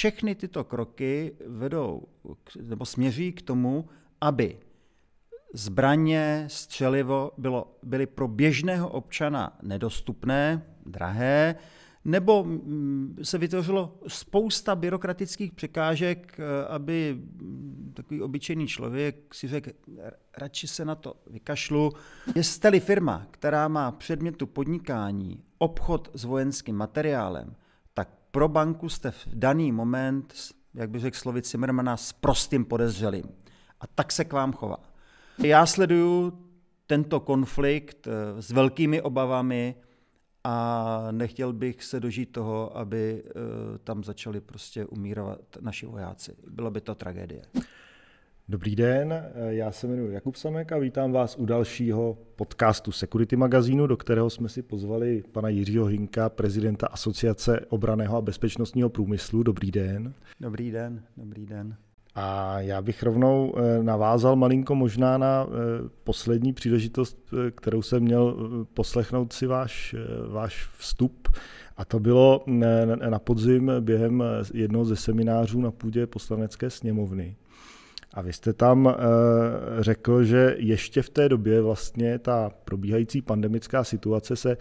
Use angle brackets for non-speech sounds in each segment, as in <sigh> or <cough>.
všechny tyto kroky vedou nebo směří k tomu, aby zbraně, střelivo bylo, byly pro běžného občana nedostupné, drahé, nebo mm, se vytvořilo spousta byrokratických překážek, eh, aby takový obyčejný člověk si řekl, radši se na to vykašlu. Jestli firma, která má předmětu podnikání obchod s vojenským materiálem, pro banku jste v daný moment, jak by řekl slovit Zimmermana, s prostým podezřelým. A tak se k vám chová. Já sleduju tento konflikt eh, s velkými obavami, a nechtěl bych se dožít toho, aby eh, tam začali prostě umírat naši vojáci. Bylo by to tragédie. Dobrý den, já se jmenuji Jakub Samek a vítám vás u dalšího podcastu Security magazínu, do kterého jsme si pozvali pana Jiřího Hinka, prezidenta Asociace obraného a bezpečnostního průmyslu. Dobrý den. Dobrý den, dobrý den. A já bych rovnou eh, navázal malinko možná na eh, poslední příležitost, eh, kterou jsem měl poslechnout si váš, váš vstup. A to bylo na podzim během jednoho ze seminářů na půdě poslanecké sněmovny. A vy jste tam řekl, že ještě v té době vlastně ta probíhající pandemická situace se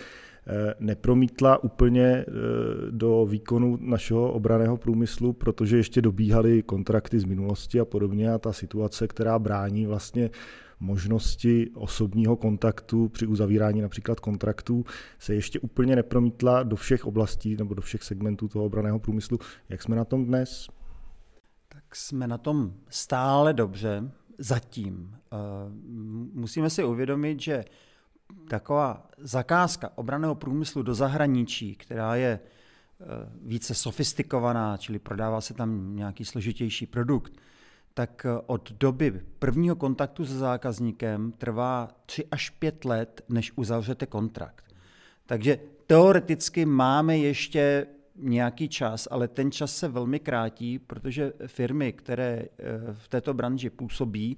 Eh, nepromítla úplně eh, do výkonu našeho obraného průmyslu, protože ještě dobíhaly kontrakty z minulosti a podobně a ta situace, která brání vlastně možnosti osobního kontaktu při uzavírání například kontraktů se ještě úplně nepromítla do všech oblastí nebo do všech segmentů toho obraného průmyslu. Jak jsme na tom dnes? Jsme na tom stále dobře, zatím. Eh, musíme si uvědomit, že taková zakázka obraného průmyslu do zahraničí, která je eh, více sofistikovaná, čili prodává se tam nějaký složitější produkt, tak eh, od doby prvního kontaktu se zákazníkem trvá 3 až 5 let, než uzavřete kontrakt. Takže teoreticky máme ještě nějaký čas, ale ten čas se velmi krátí, protože firmy, které eh, v této branži působí,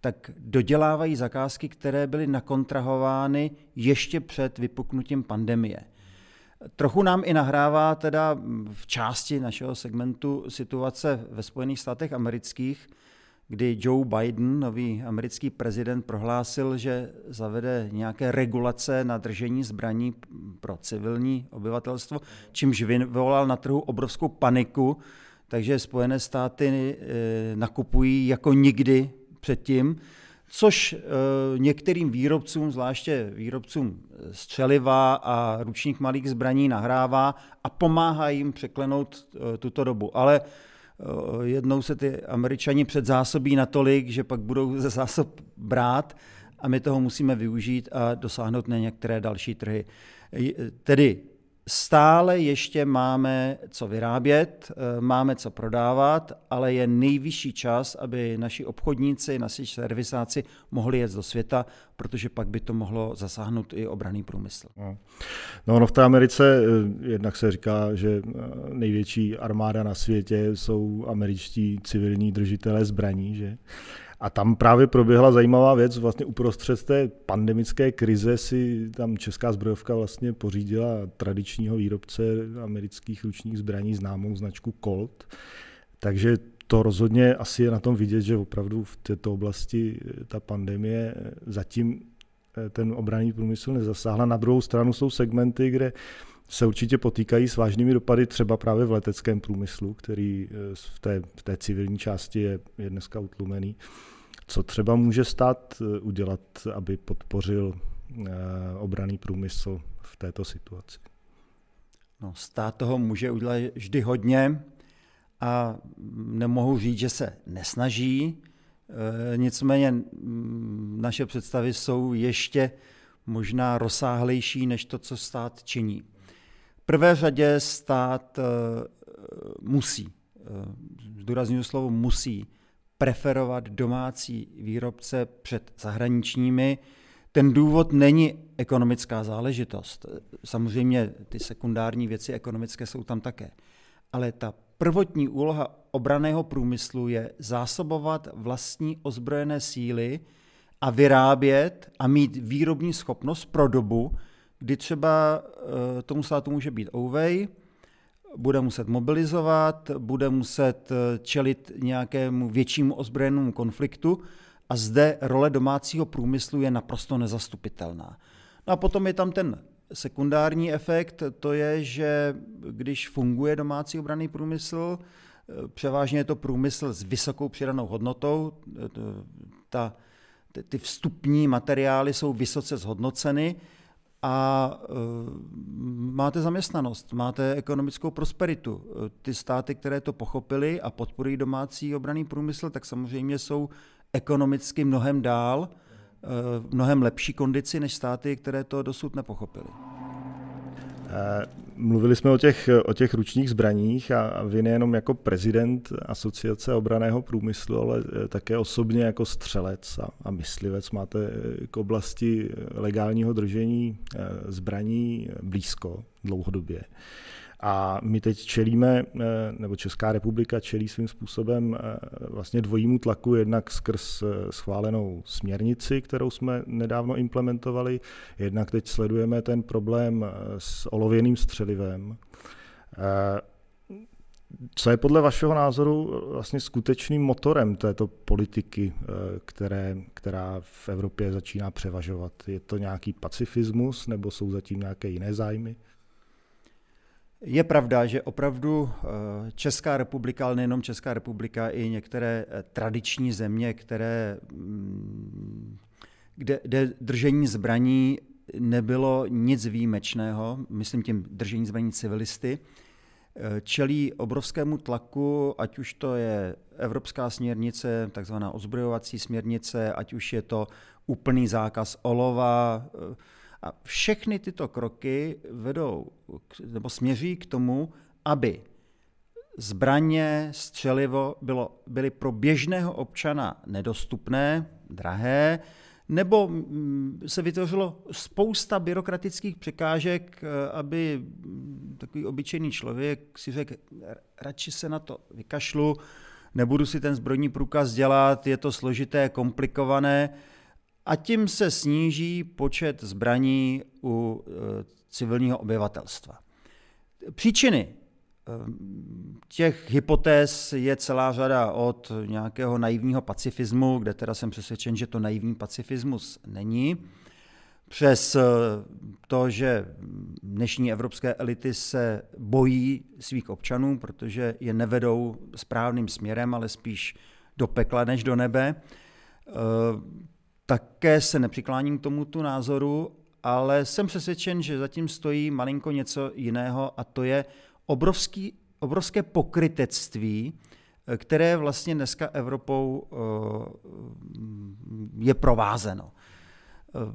tak dodělávají zakázky, které byly nakontrahovány ještě před vypuknutím pandemie. Trochu nám i nahrává teda v části našeho segmentu situace ve Spojených státech amerických, kdy Joe Biden, nový americký prezident, prohlásil, že zavede nějaké regulace na držení zbraní pro civilní obyvatelstvo, čímž vyvolal na trhu obrovskou paniku, takže Spojené státy eh, nakupují jako nikdy předtím, což eh, některým výrobcům, zvláště výrobcům střeliva a ručních malých zbraní nahrává a pomáhá jim překlenout eh, tuto dobu. Ale jednou se ty američani předzásobí natolik, že pak budou ze zásob brát a my toho musíme využít a dosáhnout na některé další trhy. Tedy Stále ještě máme co vyrábět, eh, máme co prodávat, ale je nejvyšší čas, aby naši obchodníci, naši servisáci mohli jet do světa, protože pak by to mohlo zasáhnout i obraný průmysl. No, no, no v té Americe eh, jednak se říká, že eh, největší armáda na světě jsou američtí civilní držitelé zbraní, že? A tam právě proběhla zajímavá věc, vlastně uprostřed té pandemické krize si tam česká zbrojovka vlastně pořídila tradičního výrobce amerických ručních zbraní známou značku Colt. Takže to rozhodně asi je na tom vidět, že opravdu v této oblasti ta pandemie zatím eh, ten obranný průmysl nezasáhla. Na druhou stranu jsou segmenty, kde se určitě potýkají s vážnými dopady třeba právě v leteckém průmyslu, který eh, v té, v té civilní části je, je dneska utlumený. Co třeba může stát eh, udělat, aby podpořil eh, obraný průmysl v této situaci? No, stát toho může udělat vždy hodně a nemohu říct, že se nesnaží. Nicméně mm, naše představy jsou ještě možná rozsáhlejší než to, co stát činí prvé řadě stát eh, musí, eh, zdůraznuju slovo musí, preferovat domácí výrobce před zahraničními. Ten důvod není ekonomická záležitost. Samozřejmě ty sekundární věci ekonomické jsou tam také. Ale ta prvotní úloha obraného průmyslu je zásobovat vlastní ozbrojené síly a vyrábět a mít výrobní schopnost pro dobu, kdy třeba uh, tomu státu může být ouvej, bude muset mobilizovat, bude muset čelit nějakému většímu ozbrojenému konfliktu a zde role domácího průmyslu je naprosto nezastupitelná. No a potom je tam ten sekundární efekt, to je, že když funguje domácí obranný průmysl, převážně je to průmysl s vysokou přidanou hodnotou, ta, ty vstupní materiály jsou vysoce zhodnoceny a e, máte zaměstnanost, máte ekonomickou prosperitu. Ty státy, které to pochopily a podporují domácí obraný průmysl, tak samozřejmě jsou ekonomicky mnohem dál, eh, mnohem lepší kondici než státy, které to dosud nepochopily. Eh, mluvili jsme o těch, o těch ručních zbraních a vy nejenom jako prezident Asociace obraného průmyslu, ale eh, také osobně jako střelec a, a myslivec máte k oblasti legálního držení zbraní blízko dlouhodobě. A my teď čelíme, eh, nebo Česká republika čelí svým způsobem eh, vlastně dvojímu tlaku, jednak skrz eh, schválenou směrnici, kterou jsme nedávno implementovali, jednak teď sledujeme ten problém s olověným střelivem. Co je podle vašeho názoru vlastně skutečným motorem této politiky, které, která v Evropě začíná převažovat? Je to nějaký pacifismus nebo jsou zatím nějaké jiné zájmy? Je pravda, že opravdu eh, Česká republika, ale nejenom Česká republika, i některé eh, tradiční země, které, mm, kde, kde držení zbraní nebylo nic výjimečného, myslím tím držení zbraní civilisty, eh, čelí obrovskému tlaku, ať už to je evropská směrnice, takzvaná ozbrojovací směrnice, ať už je to úplný zákaz olova, a všechny tyto kroky vedou nebo směří k tomu, aby zbraně, střelivo bylo, byly pro běžného občana nedostupné, drahé, nebo mm, se vytvořilo spousta byrokratických překážek, eh, aby takový obyčejný člověk si řekl, radši se na to vykašlu, nebudu si ten zbrojní průkaz dělat, je to složité, komplikované, a tím se sníží počet zbraní u e, civilního obyvatelstva. Příčiny e, těch hypotéz je celá řada od nějakého naivního pacifismu, kde teda jsem přesvědčen, že to naivní pacifismus není, přes e, to, že dnešní evropské elity se bojí svých občanů, protože je nevedou správným směrem, ale spíš do pekla než do nebe také se nepřikláním k tomuto názoru, ale jsem přesvědčen, že zatím stojí malinko něco jiného a to je obrovský, obrovské pokrytectví, které vlastně dneska Evropou eh, je provázeno. Eh,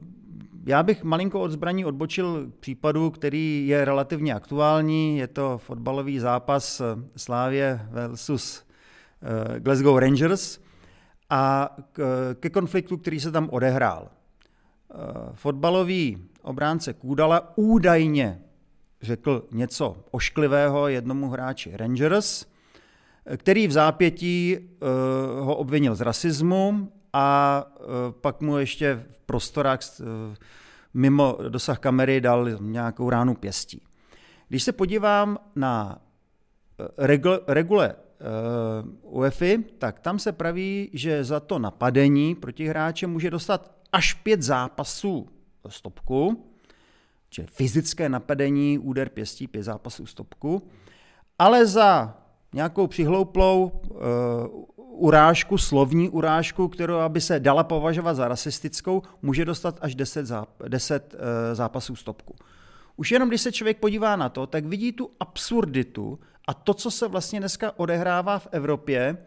já bych malinko od zbraní odbočil k případu, který je relativně aktuální. Je to fotbalový zápas Slávě versus eh, Glasgow Rangers a ke konfliktu, který se tam odehrál. Eh, fotbalový obránce Kůdala údajně řekl něco ošklivého jednomu hráči Rangers, který v zápětí eh, ho obvinil z rasismu a eh, pak mu ještě v prostorách mimo dosah kamery dal nějakou ránu pěstí. Když se podívám na regule UEFI, tak tam se praví, že za to napadení proti hráče může dostat až pět zápasů stopku, čiže fyzické napadení, úder pěstí, pět zápasů stopku, ale za nějakou přihlouplou uh, urážku, slovní urážku, kterou aby se dala považovat za rasistickou, může dostat až 10, záp- 10 uh, zápasů stopku. Už jenom když se člověk podívá na to, tak vidí tu absurditu a to, co se vlastně dneska odehrává v Evropě,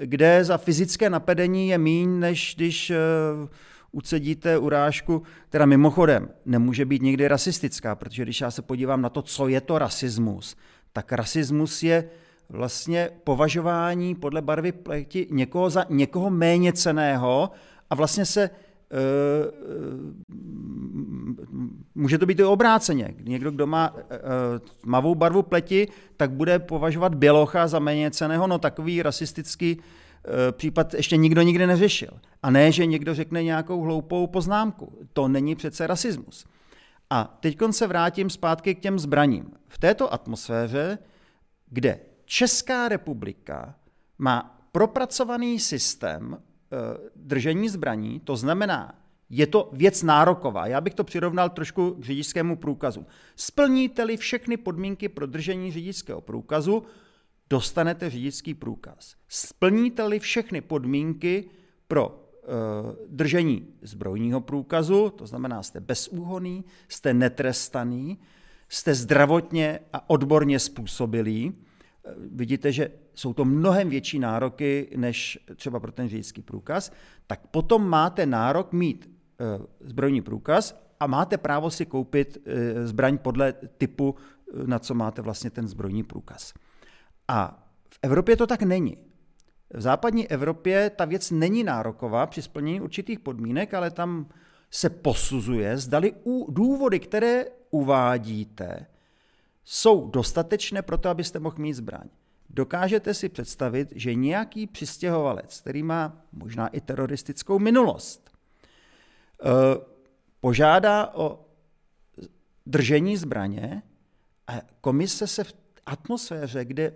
kde za fyzické napadení je míň, než když uh, ucedíte urážku, která mimochodem nemůže být nikdy rasistická, protože když já se podívám na to, co je to rasismus, tak rasismus je vlastně považování podle barvy pleti někoho za někoho méně ceného a vlastně se Eh, může to být i obráceně. Někdo, kdo má eh, tmavou barvu pleti, tak bude považovat bělocha za méně ceného, no takový rasistický eh, případ ještě nikdo nikdy neřešil. A ne, že někdo řekne nějakou hloupou poznámku. To není přece rasismus. A teď se vrátím zpátky k těm zbraním. V této atmosféře kde Česká republika má propracovaný systém e, držení zbraní, to znamená, je to věc nároková. Já bych to přirovnal trošku k řidičskému průkazu. Splníte-li všechny podmínky pro držení řidičského průkazu, dostanete řidičský průkaz. Splníte-li všechny podmínky pro Eh, držení zbrojního průkazu, to znamená, jste bezúhoný, jste netrestaný, jste zdravotně a odborně způsobilí. Eh, vidíte, že jsou to mnohem větší nároky než třeba pro ten řidičský průkaz, tak potom máte nárok mít zbrojní průkaz a máte právo si koupit zbraň podle typu, na co máte vlastně ten zbrojní průkaz. A v Evropě to tak není. V západní Evropě ta věc není nároková při splnění určitých podmínek, ale tam se posuzuje, zdali důvody, které uvádíte, jsou dostatečné pro to, abyste mohl mít zbraň. Dokážete si představit, že nějaký přistěhovalec, který má možná i teroristickou minulost, eh, požádá o držení zbraně a komise se v atmosféře, kde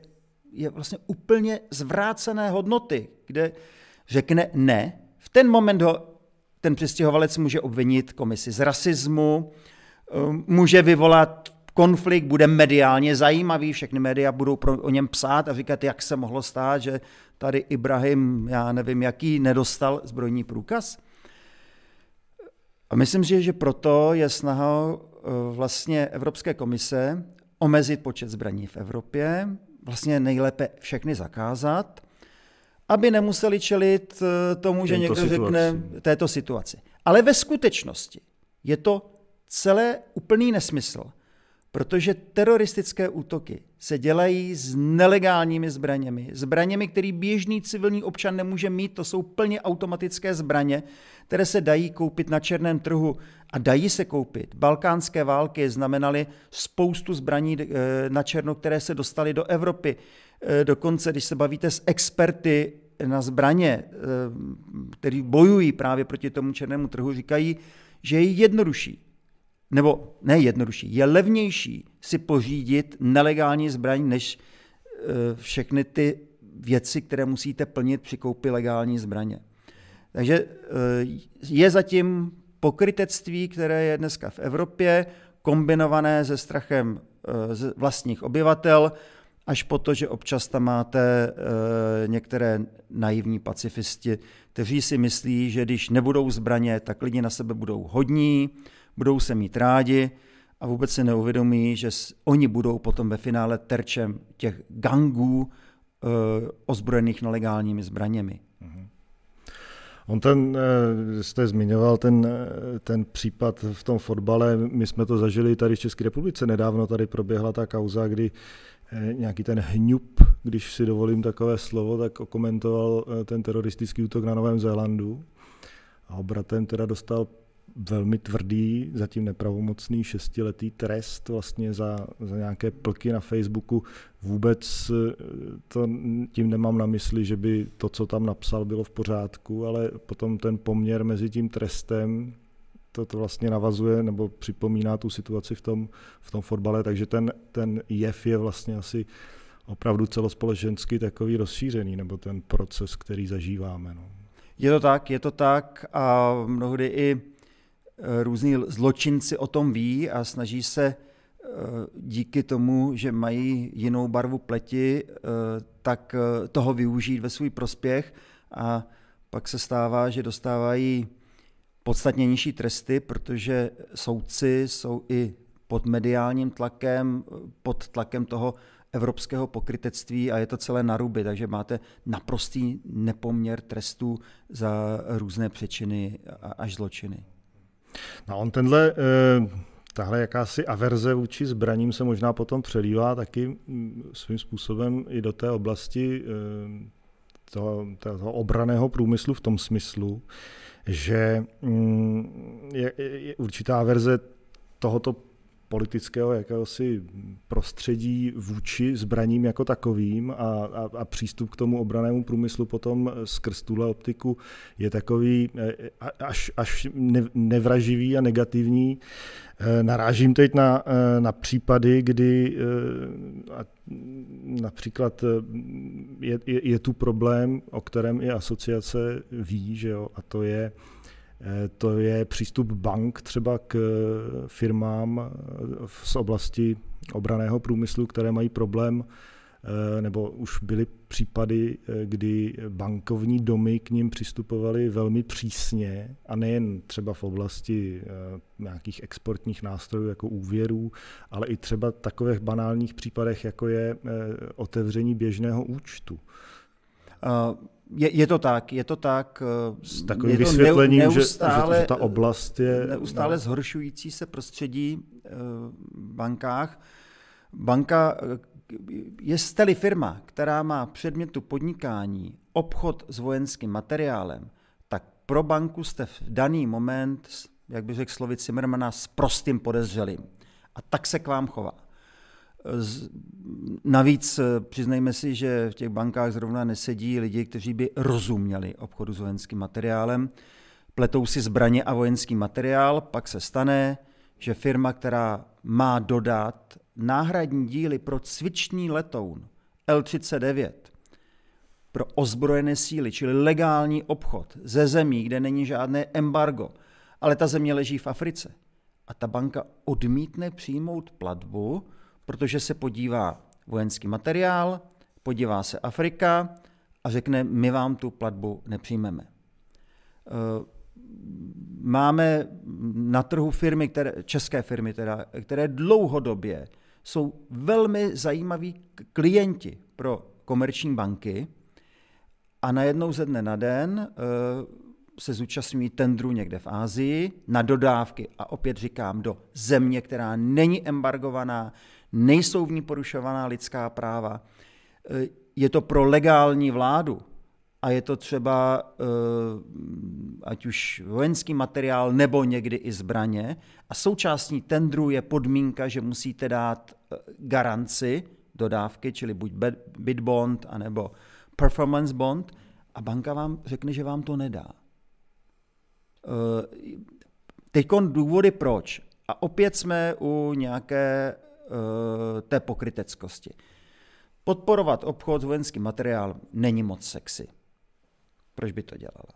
je vlastně úplně zvrácené hodnoty, kde řekne ne, v ten moment ho ten přistěhovalec může obvinit komisi z rasismu, um, může vyvolat konflikt, bude mediálně zajímavý, všechny média budou pro, o něm psát a říkat, jak se mohlo stát, že tady Ibrahim, já nevím jaký, nedostal zbrojní průkaz. A myslím si, že proto je snaha uh, vlastně Evropské komise omezit počet zbraní v Evropě, vlastně nejlépe všechny zakázat, aby nemuseli čelit eh, tomu, že někdo situaci. řekne této situaci. Ale ve skutečnosti je to celé úplný nesmysl, protože teroristické útoky se dělají s nelegálními zbraněmi, zbraněmi, které běžný civilní občan nemůže mít, to jsou plně automatické zbraně, které se dají koupit na černém trhu a dají se koupit. Balkánské války znamenaly spoustu zbraní eh, na černo, které se dostaly do Evropy. Eh, dokonce, když se bavíte s experty na zbraně, eh, který bojují právě proti tomu černému trhu, říkají, že je jednodušší, nebo ne jednodušší, je levnější si pořídit nelegální zbraň, než všechny ty věci, které musíte plnit při koupi legální zbraně. Takže je zatím pokrytectví, které je dneska v Evropě, kombinované se strachem eh, vlastních obyvatel, až po to, že občas tam máte eh, některé naivní pacifisti, kteří si myslí, že když nebudou zbraně, tak lidi na sebe budou hodní, budou se mít rádi a vůbec si neuvědomí, že oni budou potom ve finále terčem těch gangů eh, ozbrojených nelegálními zbraněmi. On ten, eh, jste zmiňoval ten, eh, ten případ v tom fotbale, my jsme to zažili tady v České republice, nedávno tady proběhla ta kauza, kdy nějaký ten hňup, když si dovolím takové slovo, tak okomentoval ten teroristický útok na Novém Zélandu a obratem teda dostal velmi tvrdý, zatím nepravomocný šestiletý trest vlastně za, za nějaké plky na Facebooku. Vůbec eh, to tím nemám na mysli, že by to, co tam napsal, bylo v pořádku, ale potom ten poměr mezi tím trestem, to, to vlastně navazuje nebo připomíná tu situaci v tom, v tom fotbale, takže ten, ten jev je vlastně asi opravdu celospolečensky takový rozšířený, nebo ten proces, který zažíváme. No. Je to tak, je to tak a mnohdy i různí zločinci o tom ví a snaží se eh, díky tomu, že mají jinou barvu pleti, eh, tak toho využít ve svůj prospěch a pak se stává, že dostávají podstatně nižší tresty, protože soudci jsou i pod mediálním tlakem, pod tlakem toho evropského pokrytectví a je to celé na ruby, takže máte naprostý nepoměr trestů za různé přečiny až zločiny. No on tenhle, eh, tahle jakási averze vůči zbraním se možná potom přelívá taky mm, svým způsobem i do té oblasti eh, toho, toho obraného průmyslu v tom smyslu, že mm, je, je určitá verze tohoto politického jakéhosi prostředí vůči zbraním jako takovým a, a, a přístup k tomu obranému průmyslu potom skrz tuhle optiku je takový eh, až, až nevraživý a negativní. Eh, narážím teď na, na případy, kdy například je, je, je tu problém, o kterém i asociace ví, že jo, a to je to je přístup bank třeba k eh, firmám eh, z oblasti obraného průmyslu, které mají problém, nebo už byly případy, kdy bankovní domy k ním přistupovaly velmi přísně a nejen třeba v oblasti nějakých exportních nástrojů jako úvěrů, ale i třeba takových banálních případech, jako je otevření běžného účtu. Je, je to tak, je to tak. Eh, S takovým je vysvětlením, neustále, že, že ta oblast je... Neustále no. zhoršující se prostředí eh, v bankách. Banka eh, je firma, která má předmětu podnikání obchod s vojenským materiálem, tak pro banku jste v daný moment, jak by řekl slovit Zimmermana, s prostým podezřelým. A tak se k vám chová. Navíc eh, přiznejme si, že v těch bankách zrovna nesedí lidi, kteří by rozuměli obchodu s vojenským materiálem. Pletou si zbraně a vojenský materiál, pak se stane, že firma, která má dodat náhradní díly pro cvičný letoun L-39 pro ozbrojené síly, čili legální obchod ze zemí, kde není žádné embargo, ale ta země leží v Africe. A ta banka odmítne přijmout platbu, protože se podívá vojenský materiál, podívá se Afrika a řekne, my vám tu platbu nepřijmeme. Eh, máme na trhu firmy, které, české firmy, teda, které dlouhodobě jsou velmi zajímaví klienti pro komerční banky a najednou ze dne na den eh, se zúčastňují tendru někde v Ázii na dodávky a opět říkám do země, která není embargovaná, nejsou v ní porušovaná lidská práva. E, je to pro legální vládu a je to třeba e, ať už vojenský materiál nebo někdy i zbraně. A součástí tendru je podmínka, že musíte dát e, garanci dodávky, čili buď bid bond, anebo performance bond, a banka vám řekne, že vám to nedá. Teď důvody proč. A opět jsme u nějaké Eh, té pokryteckosti. Podporovat obchod s vojenským materiálem není moc sexy. Proč by to dělala?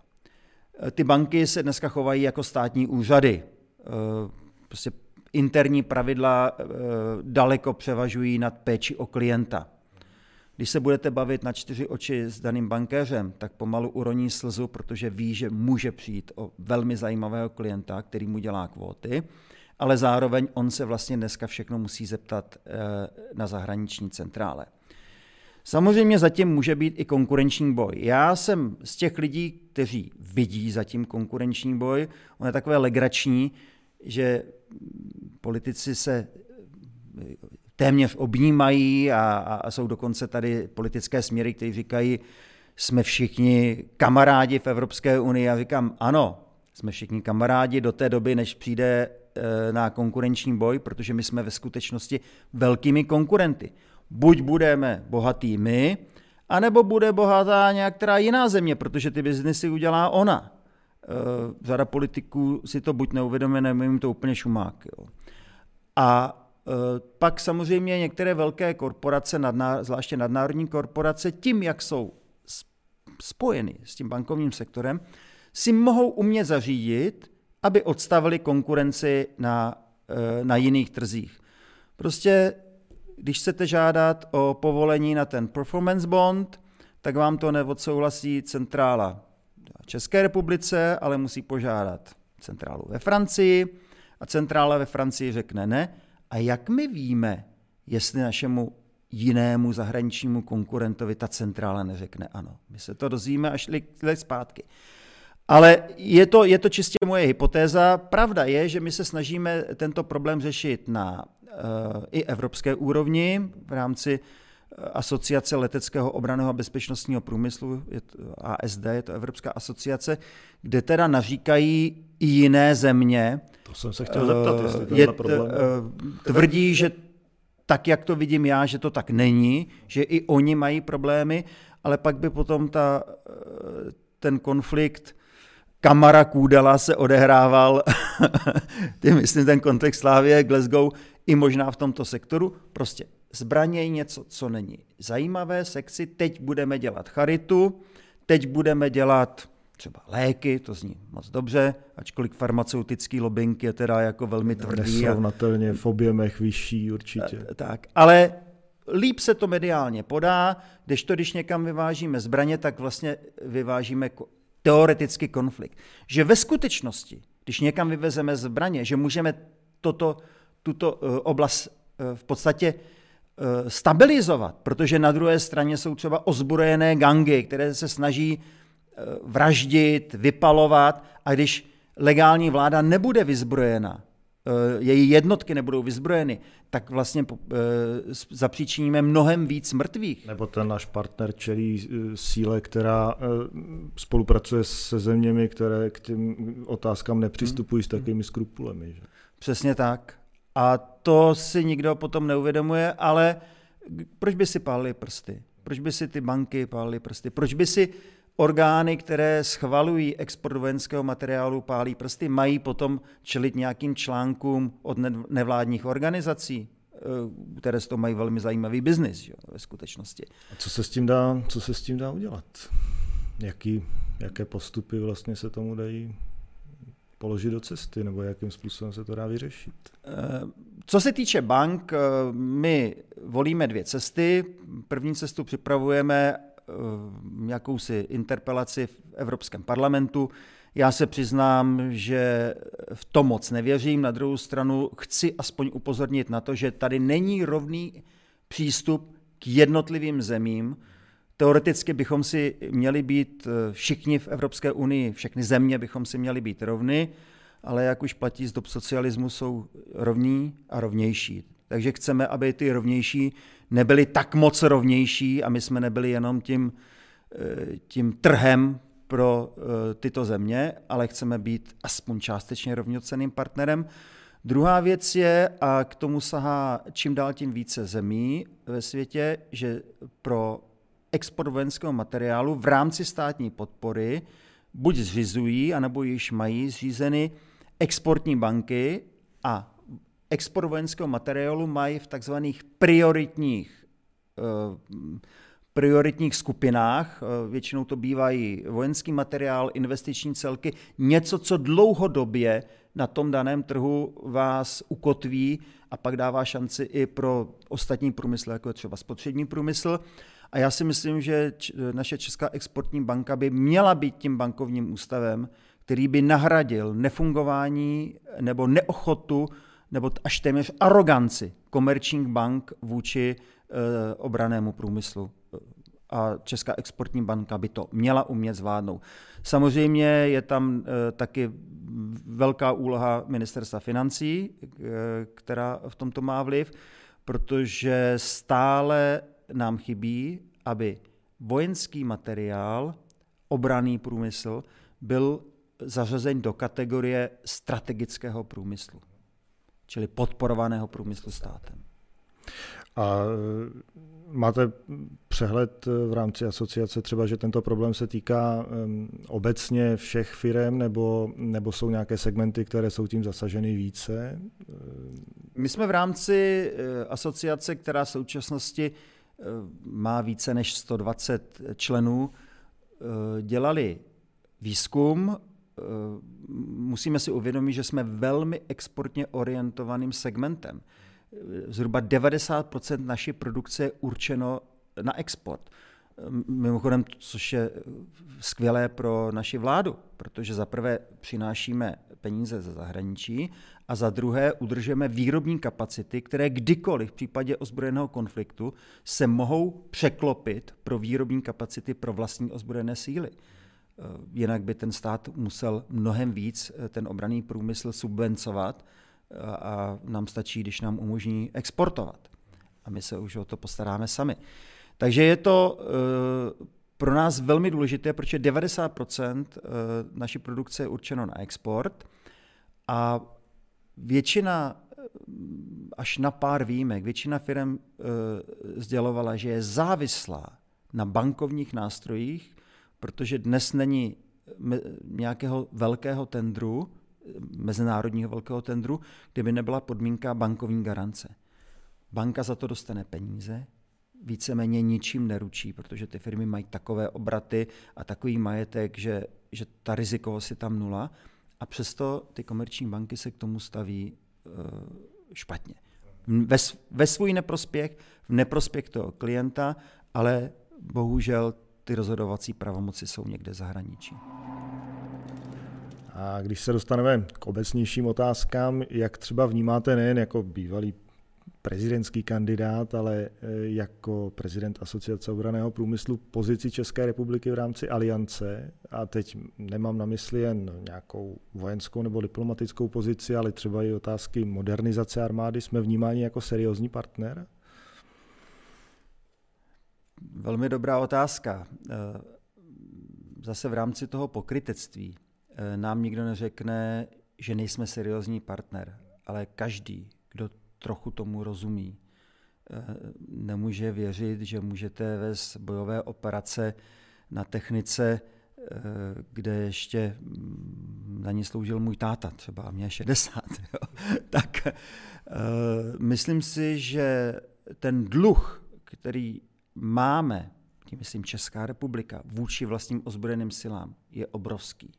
Eh, ty banky se dneska chovají jako státní úřady. Eh, prostě interní pravidla daleko převažují nad péči o klienta. Když se budete bavit na čtyři oči s daným bankéřem, tak pomalu uroní slzu, protože ví, že může přijít o velmi zajímavého klienta, který mu dělá kvóty ale zároveň on se vlastně dneska všechno musí zeptat eh, na zahraniční centrále. Samozřejmě zatím může být i konkurenční boj. Já jsem z těch lidí, kteří vidí zatím konkurenční boj, on je takové legrační, že politici se eh, téměř obnímají a, a jsou dokonce tady politické směry, které říkají, jsme všichni kamarádi v Evropské unii. Já říkám, ano, jsme všichni kamarádi do té doby, než přijde na konkurenční boj, protože my jsme ve skutečnosti velkými konkurenty. Buď budeme bohatý my, anebo bude bohatá nějaká jiná země, protože ty biznesy udělá ona. Uh, řada politiků si to buď neuvědomuje, nebo jim to úplně šumák. Jo. A uh, pak samozřejmě některé velké korporace, zvláště nadnárodní korporace, tím, jak jsou spojeny s tím bankovním sektorem, si mohou umět zařídit, aby odstavili konkurenci na, eh, na jiných trzích. Prostě, když chcete žádat o povolení na ten performance bond, tak vám to neodsouhlasí centrála České republice, ale musí požádat centrálu ve Francii a centrála ve Francii řekne ne. A jak my víme, jestli našemu jinému zahraničnímu konkurentovi ta centrála neřekne ano. My se to dozvíme až zpátky. Ale je to, je to čistě moje hypotéza. Pravda je, že my se snažíme tento problém řešit na uh, i evropské úrovni v rámci eh, Asociace leteckého obraného a bezpečnostního průmyslu, je to ASD, je to Evropská asociace, kde teda naříkají i jiné země. To jsem se chtěl zeptat, jestli je, problém. Tvrdí, že tak, jak to vidím já, že to tak není, že i oni mají problémy, ale pak by potom ta, ten konflikt Kamara Kůdela se odehrával, <laughs> ty myslím ten kontext Slávě, Glasgow, i možná v tomto sektoru. Prostě zbraně je něco, co není zajímavé, sexy, teď budeme dělat charitu, teď budeme dělat třeba léky, to zní moc dobře, ačkoliv farmaceutický lobbying je teda jako velmi tvrdý. Nesrovnatelně v objemech vyšší určitě. Tak, ale líp se to mediálně podá, když to, když někam vyvážíme zbraně, tak vlastně vyvážíme teoreticky konflikt. Že ve skutečnosti, když někam vyvezeme zbraně, že můžeme toto, tuto uh, oblast uh, v podstatě uh, stabilizovat, protože na druhé straně jsou třeba ozbrojené gangy, které se snaží vraždit, vypalovat a když legální vláda nebude vyzbrojena, její jednotky nebudou vyzbrojeny, tak vlastně zapříčiníme mnohem víc mrtvých. Nebo ten náš partner čelí síle, která spolupracuje se zeměmi, které k těm otázkám nepřistupují s hmm. takovými skrupulemi. Že? Přesně tak. A to si nikdo potom neuvědomuje, ale proč by si pálili prsty? Proč by si ty banky pálily prsty? Proč by si orgány, které schvalují export vojenského materiálu, pálí prsty, mají potom čelit nějakým článkům od nevládních organizací, eh, které z toho mají velmi zajímavý biznis ve skutečnosti. A co se s tím dá, co se s tím dá udělat? Jaký, jaké postupy vlastně se tomu dají položit do cesty, nebo jakým způsobem se to dá vyřešit? Eh, co se týče bank, eh, my volíme dvě cesty. První cestu připravujeme jakousi interpelaci v Evropském parlamentu. Já se přiznám, že v to moc nevěřím. Na druhou stranu chci aspoň upozornit na to, že tady není rovný přístup k jednotlivým zemím. Teoreticky bychom si měli být eh, všichni v Evropské unii, všechny země bychom si měli být rovny, ale jak už platí z dob socialismu, jsou rovní a rovnější. Takže chceme, aby ty rovnější nebyli tak moc rovnější a my jsme nebyli jenom tím, eh, tím trhem pro eh, tyto země, ale chceme být aspoň částečně rovnoceným partnerem. Druhá věc je, a k tomu sahá čím dál tím více zemí ve světě, že pro export vojenského materiálu v rámci státní podpory buď zřizují, anebo již mají zřízeny exportní banky a export vojenského materiálu mají v takzvaných prioritních eh, prioritních skupinách, eh, většinou to bývají vojenský materiál, investiční celky, něco, co dlouhodobě na tom daném trhu vás ukotví a pak dává šanci i pro ostatní průmysl, jako je třeba spotřební průmysl. A já si myslím, že naše Česká exportní banka by měla být tím bankovním ústavem, který by nahradil nefungování nebo neochotu nebo až téměř aroganci komerčních bank vůči e, obranému průmyslu. A Česká exportní banka by to měla umět zvládnout. Samozřejmě je tam e, taky velká úloha ministerstva financí, která v tomto má vliv, protože stále nám chybí, aby vojenský materiál, obraný průmysl byl zařazen do kategorie strategického průmyslu čili podporovaného průmyslu státem. A máte přehled v rámci asociace třeba, že tento problém se týká um, obecně všech firm, nebo, nebo jsou nějaké segmenty, které jsou tím zasaženy více? My jsme v rámci asociace, která v současnosti má více než 120 členů, dělali výzkum musíme si uvědomit, že jsme velmi exportně orientovaným segmentem. Eh, zhruba 90 naší produkce je určeno na export. Eh, mimochodem, což je skvělé pro naši vládu, protože za prvé přinášíme peníze ze zahraničí a za druhé udržujeme výrobní kapacity, které kdykoliv v případě ozbrojeného konfliktu se mohou překlopit pro výrobní kapacity pro vlastní ozbrojené síly. Eh, jinak by ten stát musel mnohem víc eh, ten obraný průmysl subvencovat eh, a nám stačí, když nám umožní exportovat. A my se už o to postaráme sami. Takže je to pro nás velmi důležité, protože 90% naší produkce je určeno na export a většina, až na pár výjimek, většina firm sdělovala, že je závislá na bankovních nástrojích, protože dnes není nějakého velkého tendru, mezinárodního velkého tendru, kde by nebyla podmínka bankovní garance. Banka za to dostane peníze, víceméně ničím neručí, protože ty firmy mají takové obraty a takový majetek, že, že ta rizikovost je tam nula a přesto ty komerční banky se k tomu staví uh, špatně. Ve, ve svůj neprospěch, v neprospěch toho klienta, ale bohužel ty rozhodovací pravomoci jsou někde zahraničí. A když se dostaneme k obecnějším otázkám, jak třeba vnímáte nejen jako bývalý prezidentský kandidát, ale e, jako prezident Asociace obraného průmyslu pozici České republiky v rámci aliance. A teď nemám na mysli jen nějakou vojenskou nebo diplomatickou pozici, ale třeba i otázky modernizace armády. Jsme vnímáni jako seriózní partner? Velmi dobrá otázka. E, zase v rámci toho pokrytectví e, nám nikdo neřekne, že nejsme seriózní partner, ale každý, kdo trochu tomu rozumí, e, nemůže věřit, že můžete vést bojové operace na technice, kde ještě mm, na ní sloužil můj táta, třeba mě 60. <laughs> Jo. Tak myslím si, že ten dluh, který máme, tím myslím Česká republika, vůči vlastním ozbrojeným silám, je obrovský.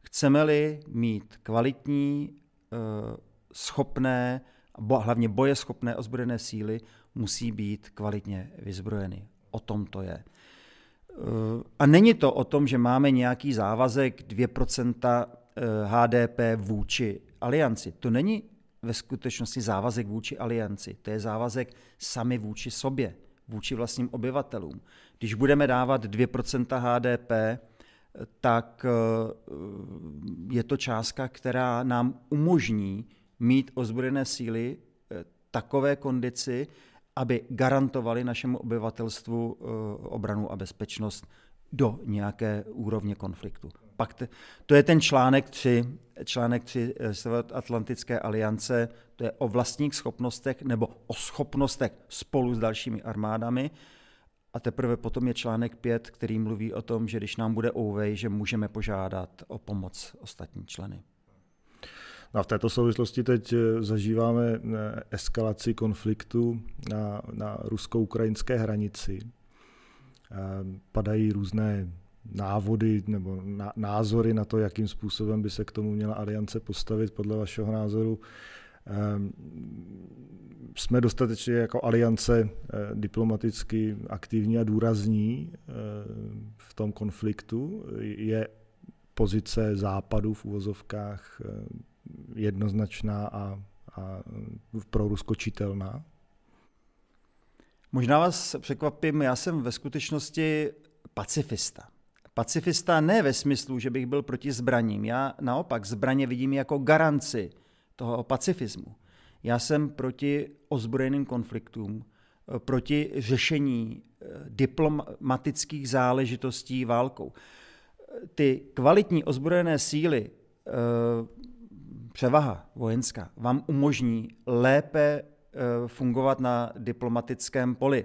Chceme-li mít kvalitní, eh, schopné, hlavně bojeschopné ozbrojené síly, musí být kvalitně vyzbrojeny. O tom to je. Eh, a není to o tom, že máme nějaký závazek 2% HDP eh, vůči alianci. To není ve skutečnosti závazek vůči alianci, to je závazek sami vůči sobě vůči vlastním obyvatelům. Když budeme dávat 2% HDP, tak eh, je to částka, která nám umožní mít ozbrojené síly eh, takové kondici, aby garantovali našemu obyvatelstvu eh, obranu a bezpečnost do nějaké úrovně konfliktu. Pak te, to je ten článek 3, článek 3 Atlantické aliance, to je o vlastních schopnostech nebo o schopnostech spolu s dalšími armádami. A teprve potom je článek 5, který mluví o tom, že když nám bude ouvej, že můžeme požádat o pomoc ostatní členy. No a v této souvislosti teď eh, zažíváme eh, eskalaci konfliktu na, na rusko-ukrajinské hranici. Eh, padají různé návody nebo názory na to, jakým způsobem by se k tomu měla aliance postavit podle vašeho názoru. Ehm, jsme dostatečně jako aliance eh, diplomaticky aktivní a důrazní eh, v tom konfliktu. Je pozice západu v uvozovkách eh, jednoznačná a, a proruskočitelná? Možná vás překvapím, já jsem ve skutečnosti pacifista. Pacifista ne ve smyslu, že bych byl proti zbraním. Já naopak zbraně vidím jako garanci toho pacifismu. Já jsem proti ozbrojeným konfliktům, eh, proti řešení eh, diplomatických záležitostí válkou. Ty kvalitní ozbrojené síly, eh, převaha vojenská, vám umožní lépe fungovat na diplomatickém poli.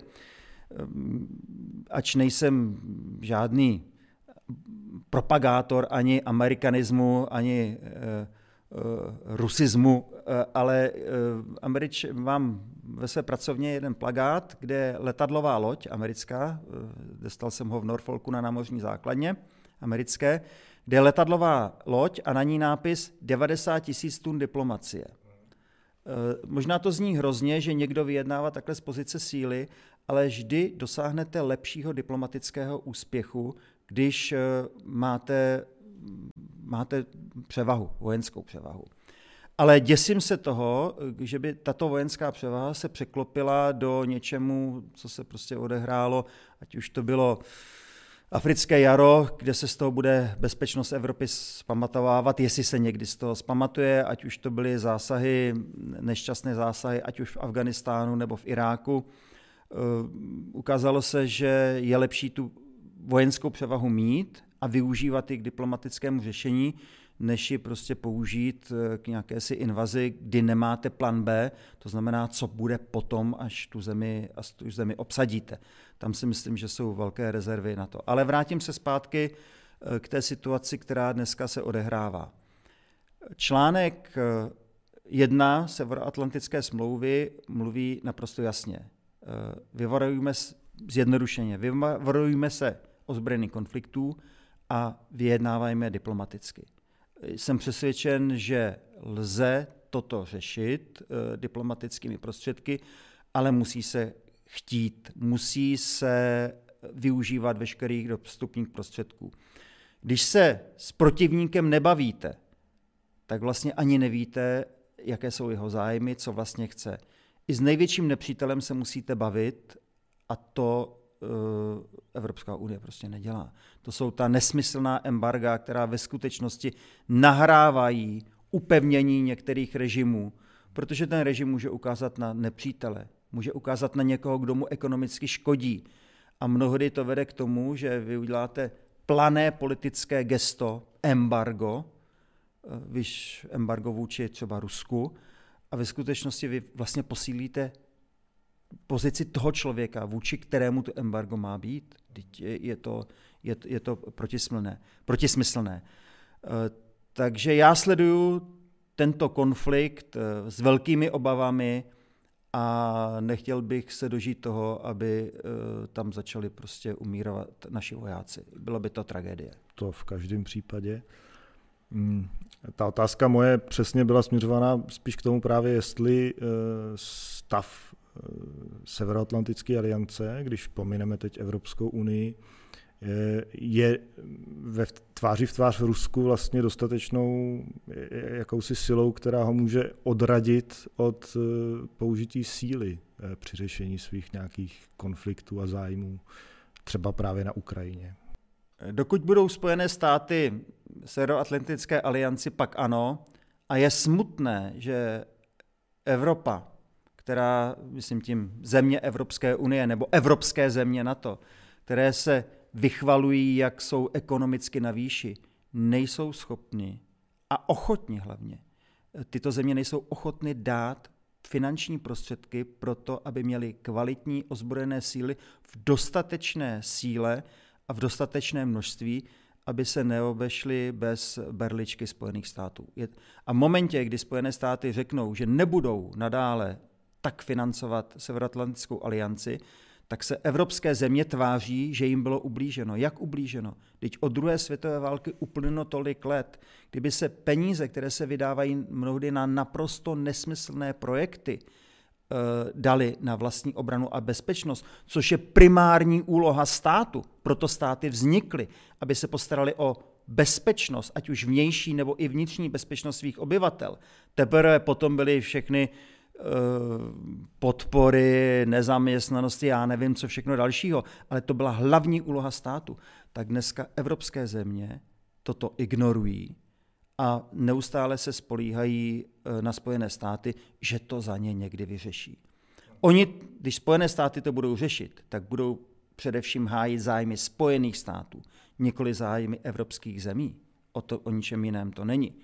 Ač nejsem žádný propagátor ani amerikanismu, ani Eh, rusismu, eh, ale eh, Američ mám ve své pracovně jeden plagát, kde je letadlová loď americká, dostal jsem ho v Norfolku na námořní základně americké, kde je letadlová loď a na ní nápis 90 tisíc tun diplomacie. Možná to zní hrozně, že někdo vyjednává takhle z pozice síly, ale vždy dosáhnete lepšího diplomatického úspěchu, když máte máte převahu, vojenskou převahu. Ale děsím se toho, že by tato vojenská převaha se překlopila do něčemu, co se prostě odehrálo, ať už to bylo africké jaro, kde se z toho bude bezpečnost Evropy zpamatovávat, jestli se někdy z toho zpamatuje, ať už to byly zásahy, nešťastné zásahy, ať už v Afganistánu nebo v Iráku. Eh, ukázalo se, že je lepší tu vojenskou převahu mít a využívat ji k diplomatickému řešení, než ji prostě použít eh, k nějaké si invazi, kdy nemáte plán B, to znamená, co bude potom, až tu zemi, až tu zemi obsadíte. Tam si myslím, že jsou velké rezervy na to. Ale vrátím se zpátky eh, k té situaci, která dneska se odehrává. Článek eh, jedna Severoatlantické smlouvy mluví naprosto jasně. Vyvarujeme zjednodušeně, vyvarujeme se ozbrojených konfliktů a vyjednávajme diplomaticky. Jsem přesvědčen, že lze toto řešit e, diplomatickými prostředky, ale musí se chtít, musí se využívat veškerých dostupných prostředků. Když se s protivníkem nebavíte, tak vlastně ani nevíte, jaké jsou jeho zájmy, co vlastně chce. I s největším nepřítelem se musíte bavit a to Evropská unie prostě nedělá. To jsou ta nesmyslná embarga, která ve skutečnosti nahrávají upevnění některých režimů, protože ten režim může ukázat na nepřítele, může ukázat na někoho, kdo mu ekonomicky škodí. A mnohdy to vede k tomu, že vy uděláte plané politické gesto, embargo, eh, víš, embargo vůči třeba Rusku, a ve skutečnosti vy vlastně posílíte pozici toho člověka, vůči kterému to embargo má být. Je to, je, je to protismlné, protismyslné. Eh, takže já sleduju tento konflikt eh, s velkými obavami a nechtěl bych se dožít toho, aby eh, tam začali prostě umírat naši vojáci. Bylo by to tragédie. To v každém případě. Hmm. Ta otázka moje přesně byla směřovaná spíš k tomu právě, jestli stav Severoatlantické aliance, když pomineme teď Evropskou unii, je ve tváři v tvář Rusku vlastně dostatečnou jakousi silou, která ho může odradit od eh, použití síly eh, při řešení svých nějakých konfliktů a zájmů, třeba právě na Ukrajině. Dokud budou Spojené státy Severoatlantické alianci, pak ano. A je smutné, že Evropa která, myslím tím, země Evropské unie nebo evropské země NATO, které se vychvalují, jak jsou ekonomicky na výši, nejsou schopni a ochotni hlavně. Tyto země nejsou ochotny dát finanční prostředky pro to, aby měli kvalitní ozbrojené síly v dostatečné síle a v dostatečné množství, aby se neobešly bez berličky Spojených států. A v momentě, kdy Spojené státy řeknou, že nebudou nadále tak financovat Severoatlantickou alianci, tak se evropské země tváří, že jim bylo ublíženo. Jak ublíženo? Teď od druhé světové války uplynulo tolik let. Kdyby se peníze, které se vydávají mnohdy na naprosto nesmyslné projekty, eh, dali na vlastní obranu a bezpečnost, což je primární úloha státu. Proto státy vznikly, aby se postarali o bezpečnost, ať už vnější nebo i vnitřní bezpečnost svých obyvatel. Teprve potom byly všechny podpory, nezaměstnanosti, já nevím, co všechno dalšího, ale to byla hlavní úloha státu. Tak dneska evropské země toto ignorují a neustále se spolíhají eh, na Spojené státy, že to za ně někdy vyřeší. Oni, když Spojené státy to budou řešit, tak budou především hájit zájmy Spojených států, nikoli zájmy evropských zemí. O, to, o ničem jiném to není.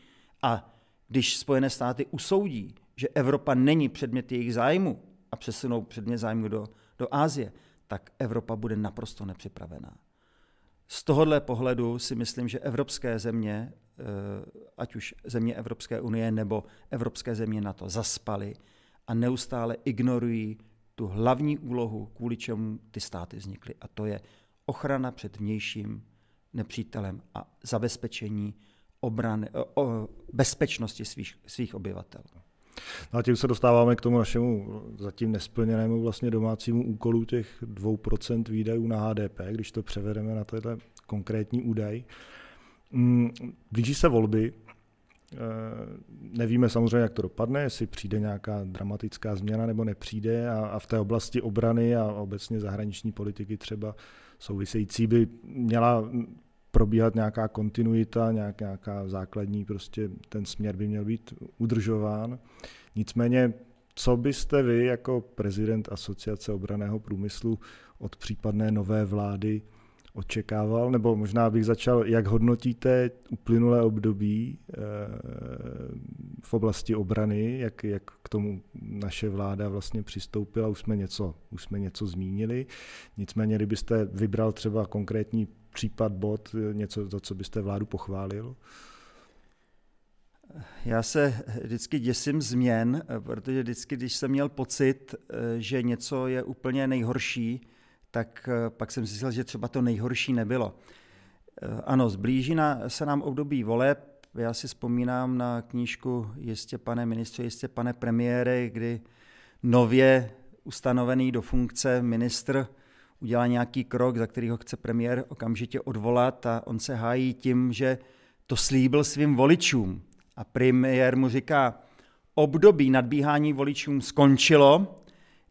A když Spojené státy usoudí, že Evropa není předmět jejich zájmu a přesunou předmět zájmu do, do Ázie, tak Evropa bude naprosto nepřipravená. Z tohohle pohledu si myslím, že evropské země, eh, ať už země Evropské unie nebo evropské země na to zaspaly a neustále ignorují tu hlavní úlohu, kvůli čemu ty státy vznikly. A to je ochrana před vnějším nepřítelem a zabezpečení obrany, o, bezpečnosti svých, svých obyvatel. No a tím se dostáváme k tomu našemu zatím nesplněnému vlastně domácímu úkolu těch 2% výdajů na HDP, když to převedeme na tenhle konkrétní údaj. Mm, blíží se volby, eh, Nevíme samozřejmě, jak to dopadne, jestli přijde nějaká dramatická změna nebo nepřijde a, v té oblasti obrany a obecně zahraniční politiky třeba související by měla probíhat nějaká kontinuita, nějak, nějaká základní, prostě ten směr by měl být udržován. Nicméně, co byste vy jako prezident Asociace obraného průmyslu od případné nové vlády očekával, nebo možná bych začal, jak hodnotíte uplynulé období eh, v oblasti obrany, jak, jak k tomu naše vláda vlastně přistoupila, už jsme něco, už jsme něco zmínili, nicméně kdybyste vybral třeba konkrétní případ, bod, něco, za co byste vládu pochválil? Já se vždycky děsím změn, protože vždycky, když jsem měl pocit, že něco je úplně nejhorší, tak pak jsem myslel, že třeba to nejhorší nebylo. Ano, zblíží se nám období voleb. Já si vzpomínám na knížku Jistě pane ministře, jistě pane premiére, kdy nově ustanovený do funkce ministr udělá nějaký krok, za který ho chce premiér okamžitě odvolat a on se hájí tím, že to slíbil svým voličům. A premiér mu říká, období nadbíhání voličům skončilo,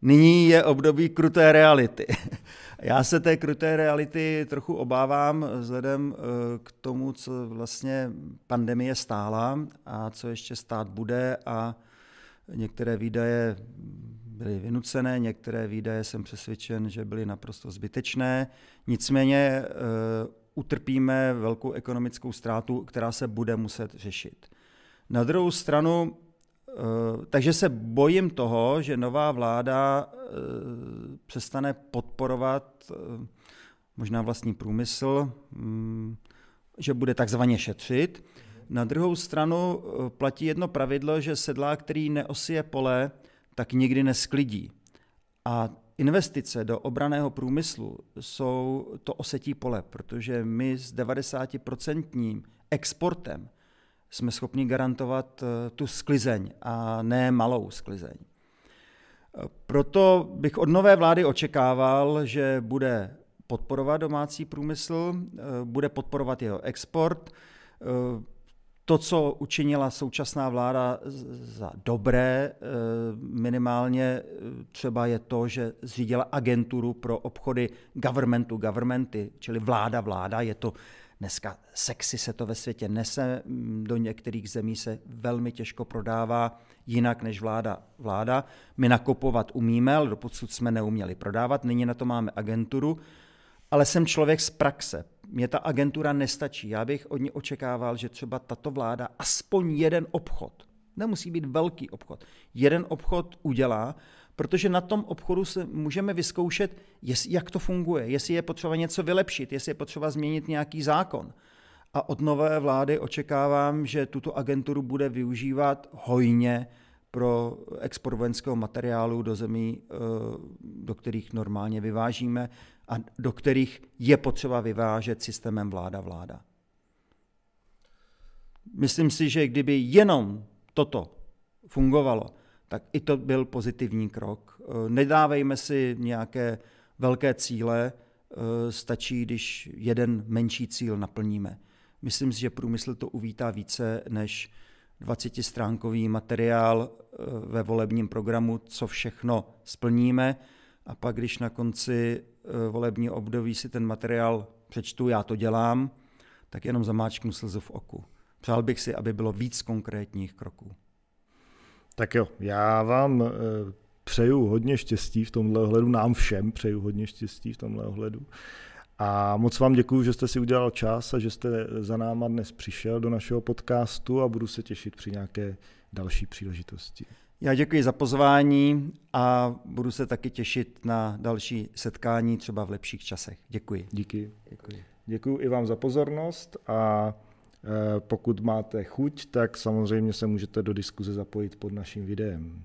nyní je období kruté reality. <laughs> Já se té kruté reality trochu obávám vzhledem eh, k tomu, co vlastně pandemie stála a co ještě stát bude a některé výdaje byly vynucené, některé výdaje jsem přesvědčen, že byly naprosto zbytečné. Nicméně uh, utrpíme velkou ekonomickou ztrátu, která se bude muset řešit. Na druhou stranu, uh, takže se bojím toho, že nová vláda uh, přestane podporovat možná vlastní průmysl, um, že bude takzvaně šetřit. Na druhou stranu platí jedno pravidlo, že sedlák, který neosije pole, tak nikdy nesklidí. A investice do obraného průmyslu jsou to osetí pole, protože my s 90% exportem jsme schopni garantovat eh, tu sklizeň a ne malou sklizeň. Proto bych od nové vlády očekával, že bude podporovat domácí průmysl, eh, bude podporovat jeho export, eh, to, co učinila současná vláda za dobré, eh, minimálně eh, třeba je to, že zřídila agenturu pro obchody governmentu governmenty, čili vláda vláda, je to dneska sexy se to ve světě nese, mm, do některých zemí se velmi těžko prodává jinak než vláda vláda. My nakupovat umíme, ale doposud jsme neuměli prodávat, nyní na to máme agenturu, ale jsem člověk z praxe. Mě ta agentura nestačí. Já bych od ní očekával, že třeba tato vláda aspoň jeden obchod, nemusí být velký obchod, jeden obchod udělá, protože na tom obchodu se můžeme vyzkoušet, jestli, jak to funguje, jestli je potřeba něco vylepšit, jestli je potřeba změnit nějaký zákon. A od nové vlády očekávám, že tuto agenturu bude využívat hojně pro export vojenského materiálu do zemí, eh, do kterých normálně vyvážíme a do kterých je potřeba vyvážet systémem vláda-vláda. Myslím si, že kdyby jenom toto fungovalo, tak i to byl pozitivní krok. Eh, nedávejme si nějaké velké cíle, eh, stačí, když jeden menší cíl naplníme. Myslím si, že průmysl to uvítá více než 20-stránkový materiál eh, ve volebním programu, co všechno splníme. A pak, když na konci Eh, volební období si ten materiál přečtu, já to dělám, tak jenom zamáčknu slzu v oku. Přál bych si, aby bylo víc konkrétních kroků. Tak jo, já vám eh, přeju hodně štěstí v tomhle ohledu, nám všem přeju hodně štěstí v tomhle ohledu. A moc vám děkuji, že jste si udělal čas a že jste za náma dnes přišel do našeho podcastu a budu se těšit při nějaké další příležitosti. Já děkuji za pozvání a budu se taky těšit na další setkání třeba v lepších časech. Děkuji. Díky. Děkuji. Děkuji i vám za pozornost a e, pokud máte chuť, tak samozřejmě se můžete do diskuze zapojit pod naším videem.